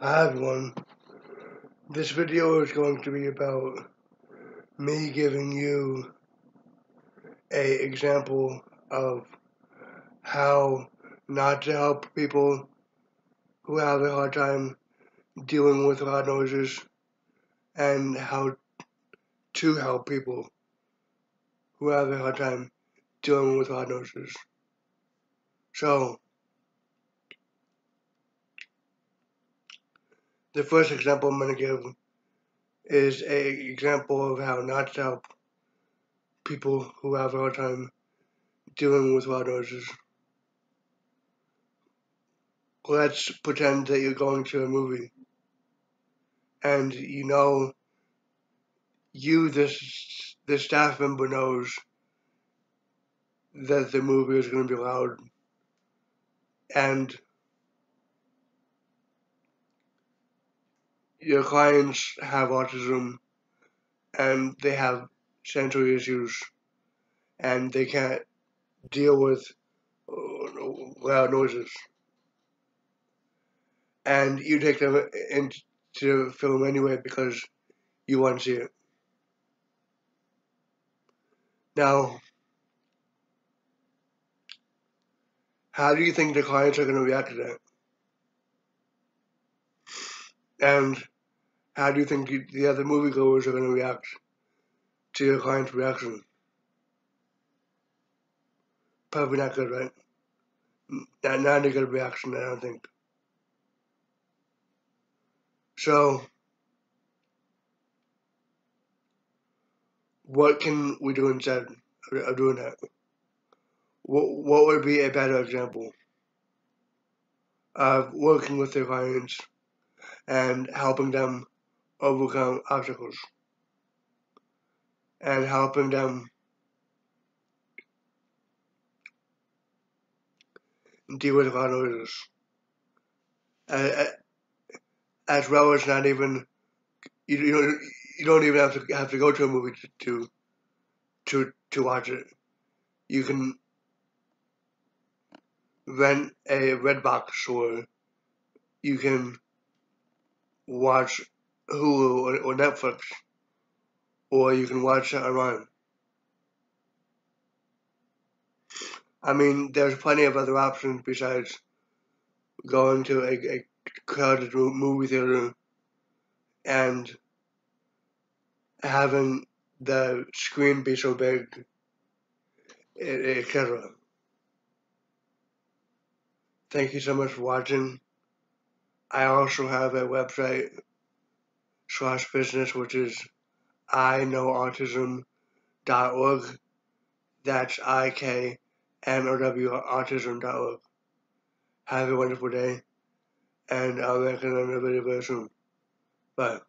Hi everyone. This video is going to be about me giving you a example of how not to help people who have a hard time dealing with loud noises and how to help people who have a hard time dealing with loud noises. So, the first example I'm going to give is a example of how not to help people who have a hard time dealing with loud noises. Let's pretend that you're going to a movie and you know you this the staff member knows that the movie is going to be loud and your clients have autism and they have sensory issues and they can't deal with uh, loud noises. And you take them into film anyway because you want to see it. Now, how do you think the clients are going to react to that? And how do you think the other moviegoers are going to react to your client's reaction? Probably not good, right? Not, not a good reaction, I don't think. So, what can we do instead of doing that? What, what would be a better example of working with their clients and helping them overcome obstacles and helping them deal with noises. as well as not even you, you know you don't even have to have to go to a movie to to, to watch it. You can rent a Redbox or you can watch Hulu or, Netflix or you can watch it online. I mean, there's plenty of other options besides going to a, a crowded movie theater and having the screen be so big, etc. Thank you so much for watching. I also have a website slash business which is I know autism.org. That's I K N O W autism.org. Have a wonderful day, and I'll make another video very soon. Bye.